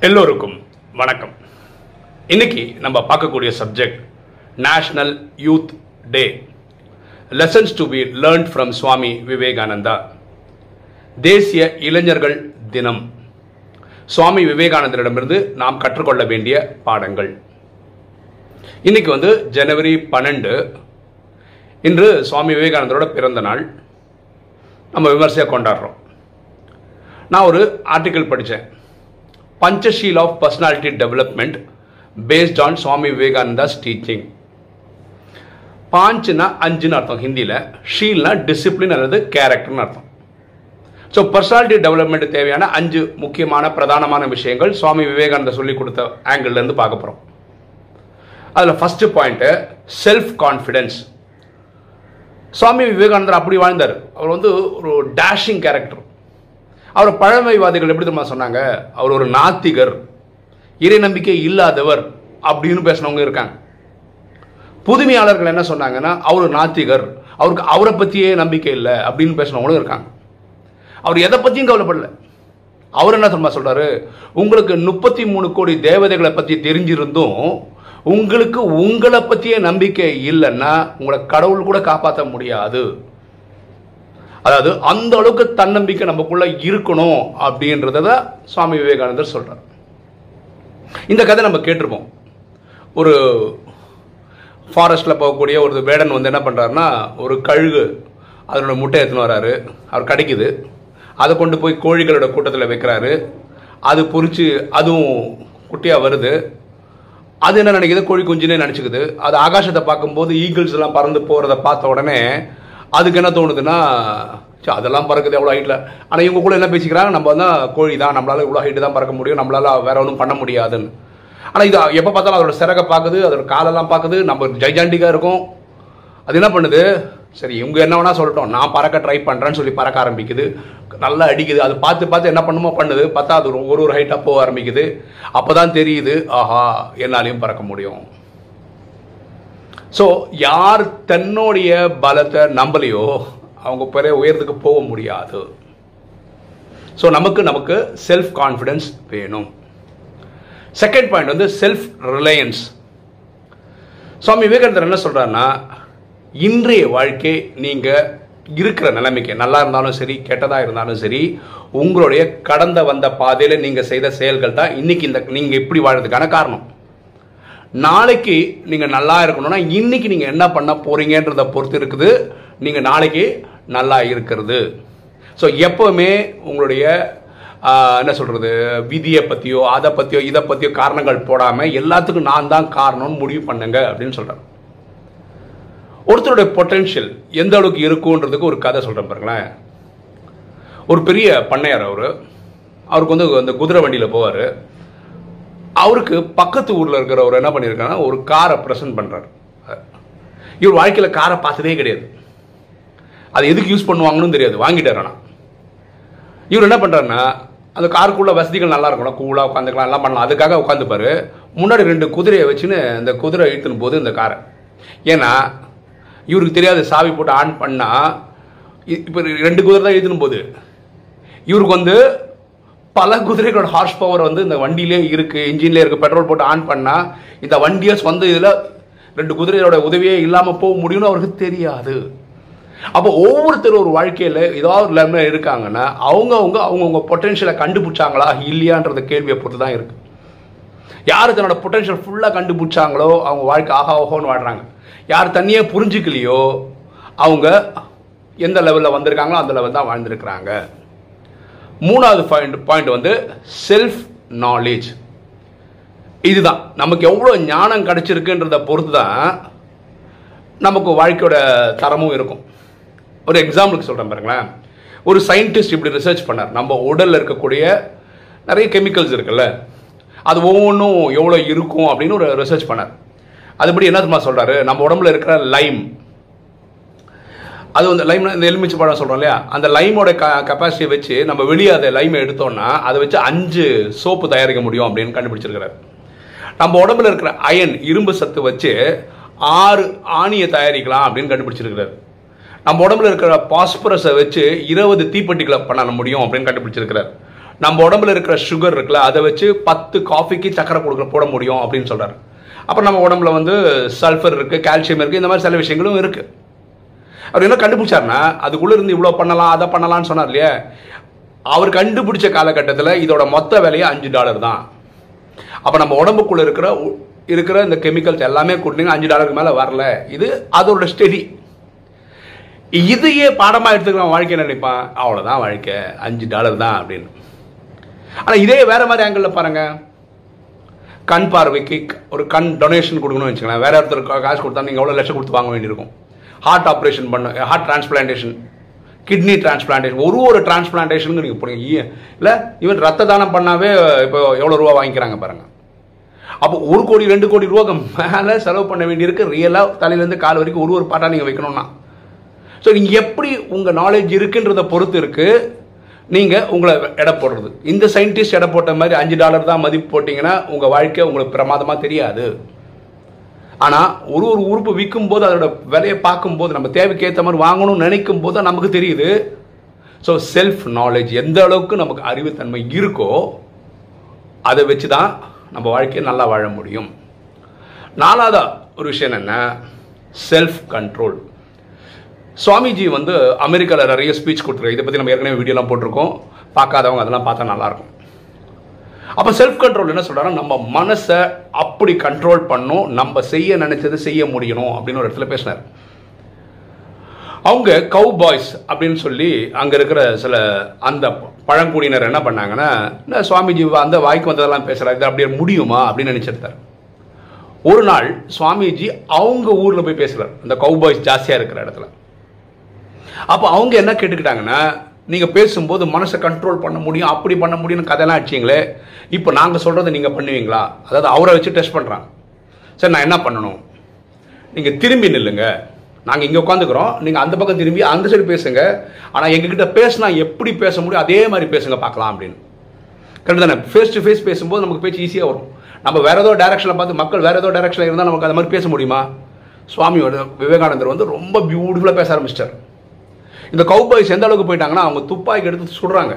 எல்லோருக்கும் வணக்கம். இன்னைக்கு நம்ம பார்க்கக்கூடிய subject national youth day lessons to be learned from Swami Vivekananda தேசிய இளைஞர்கள் தினம். சுவாமி விவேகானந்தரிடமிருந்து நாம் கற்றுக்கொள்ள வேண்டிய பாடங்கள். இன்னைக்கு வந்து ஜனவரி பன்னெண்டு. இன்று சுவாமி விவேகானந்தரோட பிறந்த நாள். நம்ம விமர்சையாக கொண்டாடுறோம். நான் ஒரு ஆர்டிக்கல் படித்தேன் Panchsheel of personality development based on Swami Vivekananda's teaching பாஞ்சுனா அஞ்சுன்னு அர்த்தம் ஹிந்தியில். ஷீல்னா டிசிப்ளின் அல்லது கேரக்டர்னு அர்த்தம். ஸோ பர்சனாலிட்டி டெவலப்மெண்ட் தேவையான அஞ்சு முக்கியமான பிரதானமான விஷயங்கள் சுவாமி விவேகானந்தா சொல்லி கொடுத்த ஆங்கிள்லேருந்து பார்க்க போகிறோம் அதில் first point self confidence Swami Vivekanandar அப்படி வாழ்ந்தார். அவர் வந்து ஒரு டேஷிங் கேரக்டர் அவர் பழமைவாதிகள் எப்படி தெரியுமா சொன்னாங்க? அவர் ஒரு நாத்திகர் இறை நம்பிக்கை இல்லாதவர் அப்படின்னு பேசினவங்க இருக்காங்க. புதுமையாளர்கள் என்ன சொன்னாங்கன்னா அவர் நாத்திகர் அவருக்கு அவரை பற்றியே நம்பிக்கை இல்லை அப்படின்னு பேசினவங்களும் இருக்காங்க. அவர் எதை பற்றியும் கவலைப்படல. அவர் என்ன தெரியுமா சொல்கிறாரு உங்களுக்கு முப்பத்தி மூணு கோடி தேவதைகளை பற்றி தெரிஞ்சிருந்தும் உங்களுக்கு உங்களை பற்றியே நம்பிக்கை இல்லைன்னா உங்களை கடவுள் கூட காப்பாற்ற முடியாது. அதாவது அந்த அளவுக்கு தன்னம்பிக்கை நமக்குள்ள இருக்கணும் அப்படின்றத சுவாமி விவேகானந்தர் சொல்றார். இந்த கதை நம்ம கேட்டிருப்போம். ஒரு ஃபாரஸ்ட்டில் போகக்கூடிய ஒரு வேடன் வந்து என்ன பண்ணுறாருன்னா ஒரு கழுகு அதனோட முட்டை எடுத்துன்னு வராரு. அவர் கிடைக்குது. அதை கொண்டு போய் கோழிகளோட கூட்டத்தில் வைக்கிறாரு. அது பொறிச்சு அதுவும் குட்டியாக வருது. அது என்ன நினைக்குது? கோழி குஞ்சுனே நினச்சிக்குது. அது ஆகாசத்தை பார்க்கும்போது ஈகிள்ஸ் எல்லாம் பறந்து போகிறத பார்த்த உடனே அதுக்கு என்ன தோணுதுன்னா அதெல்லாம் பறக்குது எவ்வளோ ஹைட்டில் ஆனால் இவங்க கூட என்ன பேசிக்கிறாங்க? நம்ம தான் கோழி தான் நம்மளால இவ்வளோ ஹைட்டு தான் பறக்க முடியும். நம்மளால வேற ஒன்றும் பண்ண முடியாதுன்னு. ஆனால் இது எப்போ பார்த்தாலும் அதோட சிறகை பார்க்குது அதோட காலெல்லாம் பார்க்குது. நம்ம ஜைஜாண்டிக்காக இருக்கும். அது என்ன பண்ணுது? சரி இவங்க என்ன வேணா சொல்லட்டும். நான் பறக்க ட்ரை பண்ணுறேன்னு சொல்லி பறக்க ஆரம்பிக்குது. நல்லா அடிக்குது. அது பார்த்து பார்த்து என்ன பண்ணுமோ பண்ணுது. பார்த்தா அது ஒரு ஒரு ஹைட்டாக போக ஆரம்பிக்குது. அப்போ தான் தெரியுது ஆஹா என்னாலையும் பறக்க முடியும். ஸோ யார் தன்னுடைய பலத்தை நம்பலையோ அவங்க பெரிய உயரத்துக்கு போக முடியாது. ஸோ நமக்கு நமக்கு செல்ஃப் கான்ஃபிடன்ஸ் வேணும். செகண்ட் பாயிண்ட் வந்து செல்ஃப் ரிலையன்ஸ் சுவாமி விவேகானந்தர் என்ன சொல்கிறாருன்னா இன்றைய வாழ்க்கை நீங்கள் இருக்கிற நிலைமைக்கு நல்லா இருந்தாலும் சரி கெட்டதாக இருந்தாலும் சரி உங்களுடைய கடந்த வந்த பாதையில் நீங்கள் செய்த செயல்கள் தான் இன்றைக்கி இந்த நீங்கள் இப்படி வாழ்றதுக்கான காரணம். நாளைக்கு நீங்கள் நல்லா இருக்கணும்னா இன்றைக்கி நீங்கள் என்ன பண்ண போகிறீங்கன்றதை பொறுத்து இருக்குது. நீங்கள் நாளைக்கு நல்லா இருக்கிறது. ஸோ எப்போவுமே உங்களுடைய என்ன சொல்கிறது விதியை பற்றியோ அதை பற்றியோ இதை பற்றியோ காரணங்கள் போடாமல் எல்லாத்துக்கும் நான் தான் காரணம்னு முடிவு பண்ணுங்க அப்படின்னு சொல்கிறேன் ஒருத்தருடைய பொட்டென்ஷியல் எந்த அளவுக்கு இருக்குன்றதுக்கு ஒரு கதை சொல்கிறேன் பாருங்களேன். ஒரு பெரிய பண்ணையார் அவர். அவருக்கு வந்து அந்த குதிரை வண்டியில் போவார். அவருக்கு பக்கத்து ஊரில் இருக்கிறவர் என்ன பண்ணியிருக்காருன்னா ஒரு காரை ப்ரெசென்ட் பண்ணுறாரு இவர் வாழ்க்கையில் காரை பார்த்ததே கிடையாது. அது எதுக்கு யூஸ் பண்ணுவாங்கன்னு தெரியாது. வாங்கிட்டார் ஆனால் இவர் என்ன பண்ணுறாருன்னா அந்த காருக்குள்ள வசதிகள் நல்லா இருக்கணும். கூலாக உட்காந்துக்கலாம் எல்லாம் பண்ணலாம். அதுக்காக உட்காந்துப்பாரு. முன்னாடி ரெண்டு குதிரையை வச்சுன்னு அந்த குதிரை இழுத்துன்னு போது இந்த காரை ஏன்னா இவருக்கு தெரியாது சாவி போட்டு ஆன் பண்ணால் இப்போ ரெண்டு குதிரை தான் இழுத்துன்னு போகுது. இவருக்கு வந்து பல குதிரைகளோட ஹார்ஸ் பவர் வந்து இந்த வண்டியிலே இருக்கு இன்ஜின்லேயே இருக்கு பெட்ரோல் போட்டு ஆன் பண்ணா இந்த வண்டியை சொந்த இதில் ரெண்டு குதிரையோட உதவியே இல்லாமல் போக முடியும்னு அவருக்கு தெரியாது. அப்போ ஒவ்வொருத்தரும் ஒரு வாழ்க்கையில் ஏதாவது ஒரு லெவல இருக்காங்கன்னா அவங்கவுங்க அவங்கவுங்க பொட்டென்ஷியலை கண்டுபிடிச்சாங்களா இல்லையான்றத கேள்வியை பொறுத்து தான் இருக்கு. யார் தன்னோட பொட்டென்ஷியல் ஃபுல்லாக கண்டுபிடிச்சாங்களோ அவங்க வாழ்க்கை ஆகா ஓஹோன்னு வாழ்கிறாங்க யார் தண்ணியே புரிஞ்சுக்கலையோ அவங்க எந்த லெவலில் வந்திருக்காங்களோ அந்த லெவல் தான் வாழ்ந்துருக்கிறாங்க. மூணாவது பாயிண்ட் பாயிண்ட் வந்து செல்ஃப் நாலேஜ் இதுதான். நமக்கு எவ்வளோ ஞானம் கிடச்சிருக்குன்றத பொறுத்து தான் நமக்கு வாழ்க்கையோட தரமும் இருக்கும். ஒரு எக்ஸாம்பிளுக்கு சொல்கிறேன் பாருங்களேன். ஒரு சயின்டிஸ்ட் இப்படி ரிசர்ச் பண்ணார். நம்ம உடலில் இருக்கக்கூடிய நிறைய கெமிக்கல்ஸ் இருக்குல்ல. அது ஒவ்வொன்றும் எவ்வளோ இருக்கும் அப்படின்னு ஒரு ரிசர்ச் பண்ணார். அதுபடி என்ன சொல்கிறாரு நம்ம உடம்புல இருக்கிற லைம் அது வந்து லைம் இந்த எலுமிச்சு பழம் சொல்கிறோம் இல்லையா? அந்த லைமோட க கெப்பாசிட்டியை வச்சு நம்ம வெளியே அதை லைமை எடுத்தோம்னா அதை வச்சு அஞ்சு சோப்பு தயாரிக்க முடியும் அப்படின்னு கண்டுபிடிச்சிருக்கிறார். நம்ம உடம்புல இருக்கிற அயன் இரும்பு சத்து வச்சு ஆறு ஆணியை தயாரிக்கலாம் அப்படின்னு கண்டுபிடிச்சிருக்கிறார். நம்ம உடம்புல இருக்கிற பாஸ்பரஸை வச்சு இருபது தீப்பெட்டிகளை பண்ண முடியும் அப்படின்னு கண்டுபிடிச்சிருக்கிறார். நம்ம உடம்புல இருக்கிற சுகர் இருக்குல்ல அதை வச்சு பத்து காஃபிக்கு சக்கரை கொடுக்க போட முடியும் அப்படின்னு சொல்கிறார் அப்புறம் நம்ம உடம்புல வந்து சல்ஃபர் இருக்குது கால்சியம் இருக்குது இந்த மாதிரி சில விஷயங்களும் இருக்குது அவர் என்ன கண்டுபிடிச்சாருன்னா அதுக்குள்ளே இருந்து இவ்வளோ பண்ணலாம் அதை பண்ணலாம்னு சொன்னார் இல்லையா? அவர் கண்டுபிடிச்ச காலகட்டத்தில் இதோட மொத்த விலையே அஞ்சு டாலர் தான். அப்போ நம்ம உடம்புக்குள்ளே இருக்கிற உ- இருக்கிற இந்த கெமிக்கல்ஸ் எல்லாமே கூட்டினீங்க அஞ்சு டாலருக்கு மேலே வரல. இது அதோட ஸ்டெடி இதையே பாடமாக எடுத்துக்கலாம் வாழ்க்கை நினைப்பான்? அவ்வளோதான் வாழ்க்கை அஞ்சு டாலர் தான் அப்படின்னு. ஆனால் இதே வேறு மாதிரி ஆங்கிளில் பாருங்கள் கண் பார்வைக்கு ஒரு கண் டொனேஷன் கொடுக்கணும்னு வச்சுக்கலாம் வேற ஒருத்தர் காசு கொடுத்தா நீங்கள் எவ்வளோ லட்சம் கொடுத்து வாங்க வேண்டியிருக்கும். ஹார்ட் ஆப்ரேஷன் பண்ண ஹார்ட் டிரான்ஸ்பிளான்டேஷன் கிட்னி டிரான்ஸ்பிளான்டேஷன் ஒரு ஒரு டிரான்ஸ்பிளான்டேஷனுக்கு நீங்கள் போடுங்க. இல்லை ஈவன் ரத்த தானம் பண்ணாவே இப்போ எவ்வளோ ரூபா வாங்கிக்கிறாங்க பாருங்கள் அப்போ ஒரு கோடி ரெண்டு கோடி ரூபாய்க்கு மேலே செலவு பண்ண வேண்டியிருக்கு. ரியலாக தலையிலேருந்து கால் வரைக்கும் ஒரு ஒரு பாட்டாக நீங்கள் வைக்கணும்னா. ஸோ நீங்கள் எப்படி உங்கள் நாலேஜ் இருக்குன்றத பொறுத்து இருக்குது நீங்கள் உங்களை எடை போடுறது. இந்த சயின்டிஸ்ட் எடை போட்ட மாதிரி அஞ்சு டாலர் தான் மதிப்பு போட்டிங்கன்னா உங்கள் வாழ்க்கை உங்களுக்கு பிரமாதமாக தெரியாது. ஆனால் ஒரு ஒரு உறுப்பு விற்கும் போது அதோட விலையை பார்க்கும்போது நம்ம தேவைக்கேற்ற மாதிரி வாங்கணும்னு நினைக்கும் போது தான் நமக்கு தெரியுது. ஸோ செல்ஃப் நாலேஜ் எந்த அளவுக்கு நமக்கு அறிவுத்தன்மை இருக்கோ அதை வச்சு தான் நம்ம வாழ்க்கையை நல்லா வாழ முடியும். நாலாவதா ஒரு விஷயம் என்ன? செல்ஃப் கண்ட்ரோல் சுவாமிஜி வந்து அமெரிக்காவில் நிறைய ஸ்பீச் கொடுத்துருக்காரு. இதை பற்றி நம்ம ஏற்கனவே வீடியோலாம் போட்டிருக்கோம். பார்க்காதவங்க அதெல்லாம் பார்த்தா நல்லாயிருக்கும் அப்போ செல்ஃப் கண்ட்ரோல் என்ன சொல்றாருன்னா நம்ம மனசை அப்படி கண்ட்ரோல் பண்ணும் நம்ம செய்ய நினைச்சது செய்ய முடியணும் அப்படின்னு ஒரு இடத்துல பேசினார். அவங்க கவு பாய்ஸ் அப்படின்னு சொல்லி அங்க இருக்கிற சில அந்த பழங்குடியினர் என்ன பண்ணாங்கன்னா என்ன சுவாமிஜி அந்த வாய்க்கு வந்ததெல்லாம் பேசுறாரு இது அப்படியே முடியுமா? அப்படின்னு நினச்சிருந்தார் ஒரு நாள் சுவாமிஜி அவங்க ஊர்ல போய் பேசுறாரு. அந்த கவு பாய்ஸ் ஜாஸ்தியா இருக்கிற இடத்துல. அப்போ அவங்க என்ன கேட்டுக்கிட்டாங்கன்னா நீங்கள் பேசும்போது மனசை கண்ட்ரோல் பண்ண முடியும் அப்படி பண்ண முடியும்னு கதையெல்லாம் அடிச்சிங்களே. இப்போ நாங்கள் சொல்கிறத நீங்கள் பண்ணுவீங்களா? அதாவது அவரை வச்சு டெஸ்ட் பண்ணுறாங்க சரி நான் என்ன பண்ணணும்? நீங்கள் திரும்பி நில்லுங்க. நாங்கள் இங்கே உட்காந்துக்கிறோம். நீங்கள் அந்த பக்கம் திரும்பி அந்த சைடு பேசுங்க. ஆனால் எங்ககிட்ட பேசினா எப்படி பேச முடியும்? அதே மாதிரி பேசுங்க பார்க்கலாம் அப்படின்னு. கரெக்ட் தானே? ஃபேஸ் டு ஃபேஸ் பேசும்போது நமக்கு பேச்சு ஈஸியாக வரும். நம்ம வேற ஏதோ டேரக்ஷனில் பார்த்து மக்கள் வேற ஏதோ டேரக்ஷனில் இருந்தால் நமக்கு அந்த மாதிரி பேச முடியுமா? சுவாமியோட விவேகானந்தர் வந்து ரொம்ப பியூட்டிஃபுல்லாக பேச ஆரம்பிச்சிட்டார். இந்த கவுபாய்ஸ் எந்த அளவுக்கு போயிட்டாங்கன்னா அவங்க துப்பாக்கி எடுத்து சுடுறாங்க.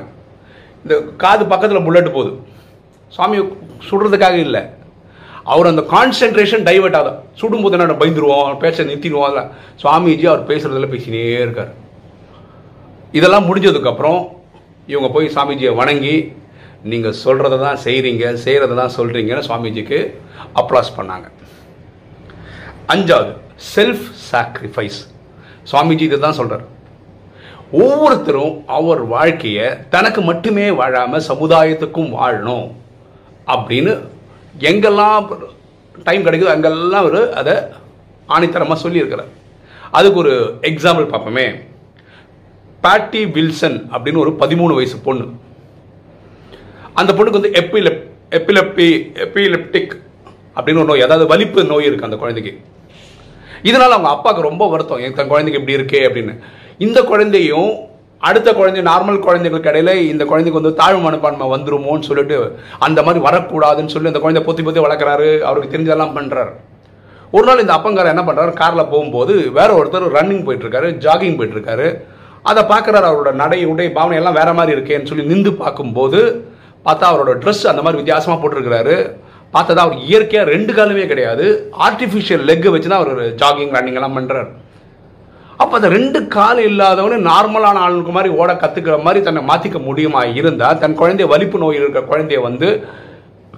இந்த காது பக்கத்தில் புல்லட் போகுது. சாமி சுடுறதுக்காக இல்லை. அவர் அந்த கான்சென்ட்ரேஷன் டைவர்ட் ஆகும் சுடும்போது என்ன பயந்துருவோம் பேச நிறுத்திடுவோம் அதில் சுவாமிஜி அவர் பேசுகிறதுல பேசினே இருக்கார். இதெல்லாம் முடிஞ்சதுக்கப்புறம் இவங்க போய் சாமிஜியை வணங்கி நீங்கள் சொல்கிறத தான் செய்கிறீங்க செய்கிறத தான் சொல்கிறீங்கன்னு சுவாமிஜிக்கு அப்ளாஸ் பண்ணாங்க. அஞ்சாவது செல்ஃப் சாக்ரிஃபைஸ் சுவாமிஜி இதை தான் சொல்கிறார் ஒவ்வொருத்தரும் அவர் வாழ்க்கையை தனக்கு மட்டுமே வாழாமல் சமுதாயத்துக்கும் வாழணும் அப்படின்னு எங்கெல்லாம் டைம் கிடைக்குதோ அங்கெல்லாம் அவர் அதை ஆணித்தரமாக சொல்லியிருக்கிறார். அதுக்கு ஒரு எக்ஸாம்பிள் பார்ப்போமே. பேட்டி வில்சன் அப்படின்னு ஒரு பதிமூணு வயசு பொண்ணு. அந்த பொண்ணுக்கு வந்து எப்பிலெப் எப்பிலெப்பி எப்பிலெப்டிக் அப்படின்னு ஒரு நோய் அதாவது வலிப்பு நோய் இருக்குது அந்த குழந்தைக்கு. இதனால் அவங்க அப்பாவுக்கு ரொம்ப வருத்தம் என் தன் குழந்தைக்கு இப்படி இருக்கே? அப்படின்னு. இந்த குழந்தையும் அடுத்த குழந்தை நார்மல் குழந்தைகளுக்கு இடையில இந்த குழந்தைக்கு வந்து தாழ்வு மனப்பான்மை வந்துருமோன்னு சொல்லிட்டு அந்த மாதிரி வரக்கூடாதுன்னு சொல்லி அந்த குழந்தை பொத்தி பொத்தி வளர்க்குறாரு அவருக்கு தெரிஞ்சதெல்லாம் பண்ணுறாரு ஒரு நாள் இந்த அப்பங்கார என்ன பண்ணுறாரு காரில் போகும்போது வேற ஒருத்தர் ரன்னிங் போயிட்டுருக்காரு ஜாகிங் போயிட்டுருக்காரு. அதை பார்க்குறாரு அவரோட நடை உடை பாவனை எல்லாம் வேற மாதிரி இருக்கேன்னு சொல்லி நின்று பார்க்கும்போது பார்த்தா அவரோட ட்ரெஸ் அந்த மாதிரி வித்தியாசமாக போட்டிருக்கிறாரு. பார்த்ததா அவர் இயற்கையாக ரெண்டு காலமே கிடையாது ஆர்டிஃபிஷியல் லெக்கு வச்சு தான் அவர் ஜாகிங் ரன்னிங் எல்லாம் பண்ணுறாரு அப்போ அந்த ரெண்டு கால் இல்லாதவனு நார்மலான ஆளுக்கு மாதிரி ஓட கத்துக்கிற மாதிரி தன்னை மாத்திக்க முடியுமா இருந்தா தன் குழந்தைய வலிப்பு நோய் இருக்கிற குழந்தைய வந்து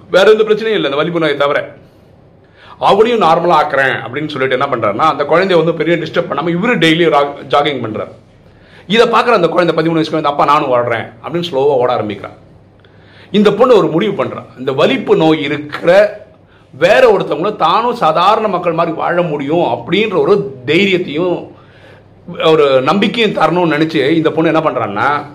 வேற எந்த பிரச்சனையும் இல்லை அந்த வலிப்பு நோயை தவிர. அவளையும் நார்மலாக ஆக்குறேன் அப்படின்னு சொல்லிட்டு என்ன பண்ணுறாருன்னா அந்த குழந்தைய வந்து பெரிய டிஸ்டர்ப் பண்ணாமல் இவரு டெய்லி ஜாகிங் பண்ணுறாரு இதை பார்க்குற அந்த குழந்தை பதிமூணு வயசு குழந்தை அப்பா நானும் ஓடுறேன் அப்படின்னு ஸ்லோவாக ஓட ஆரம்பிக்கிறான். இந்த பொண்ணு ஒரு முடிவு பண்ணுறான் இந்த வலிப்பு நோய் இருக்கிற வேற ஒருத்தவங்களும் தானும் சாதாரண மக்கள் மாதிரி வாழ முடியும் அப்படின்ற ஒரு தைரியத்தையும் ஒரு நம்பிக்கையும் தரணும்னு நினச்சி இந்த பொண்ணு என்ன பண்ணுறான்னா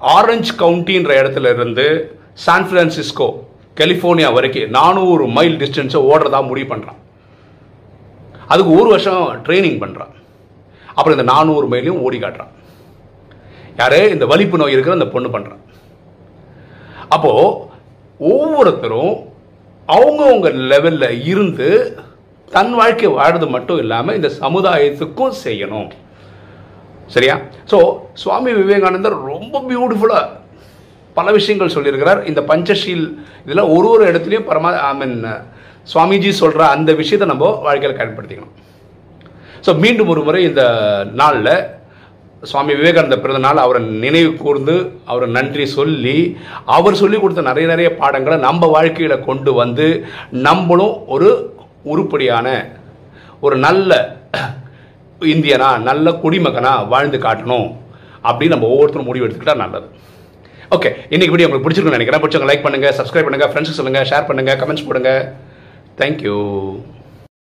ஆரஞ்ச் கவுண்டின்ற இடத்துல இருந்து சான் ஃப்ரான்சிஸ்கோ கலிஃபோர்னியா வரைக்கும் நானூறு மைல் டிஸ்டன்ஸை ஓடுறதா முடிவு பண்ணுறான் அதுக்கு ஒரு வருஷம் ட்ரைனிங் பண்ணுறான் அப்புறம் இந்த நானூறு மைலையும் ஓடி காட்டுறான். யார்? இந்த வலிப்பு நோய் இருக்கிற அந்த பொண்ணு பண்ணுறான் அப்போது ஒவ்வொருத்தரும் அவங்கவுங்க லெவலில் இருந்து தன் வாழ்க்கை வாழ்றது மட்டும் இல்லாமல் இந்த சமுதாயத்துக்கும் செய்யணும். சரியா? ஸோ சுவாமி விவேகானந்தர் ரொம்ப பியூட்டிஃபுல்லாக பல விஷயங்கள் சொல்லியிருக்கிறார். இந்த பஞ்சஷீல் இதில் ஒரு ஒரு இடத்துலையும் பரமா ஐ மீன் சுவாமிஜி சொல்கிற அந்த விஷயத்தை நம்ம வாழ்க்கையில் பயன்படுத்திக்கணும் ஸோ மீண்டும் ஒரு முறை இந்த நாளில் சுவாமி விவேகானந்த பிறந்த நாள் அவரை நினைவு கூர்ந்து அவரை நன்றி சொல்லி அவர் சொல்லி கொடுத்த நிறைய நிறைய பாடங்களை நம்ம வாழ்க்கையில் கொண்டு வந்து நம்மளும் ஒரு உருப்படியான ஒரு நல்ல இந்தியனா நல்ல குடிமகனா வாழ்ந்து காட்டணும் அப்படின்னு நம்ம ஒவ்வொருத்தரும் முடிவு எடுத்துக்கிட்டா நல்லது. ஓகே இன்னைக்கு வீடியோ உங்களுக்கு பிடிச்சிருக்குன்னு நினைக்கிறேன். பிடிச்சவங்க லைக் பண்ணுங்கள் சப்ஸ்கிரைப் பண்ணுங்கள் ஃப்ரெண்ட்ஸுக்கு சொல்லுங்க ஷேர் பண்ணுங்கள் கமெண்ட்ஸ் போடுங்க. தேங்க்யூ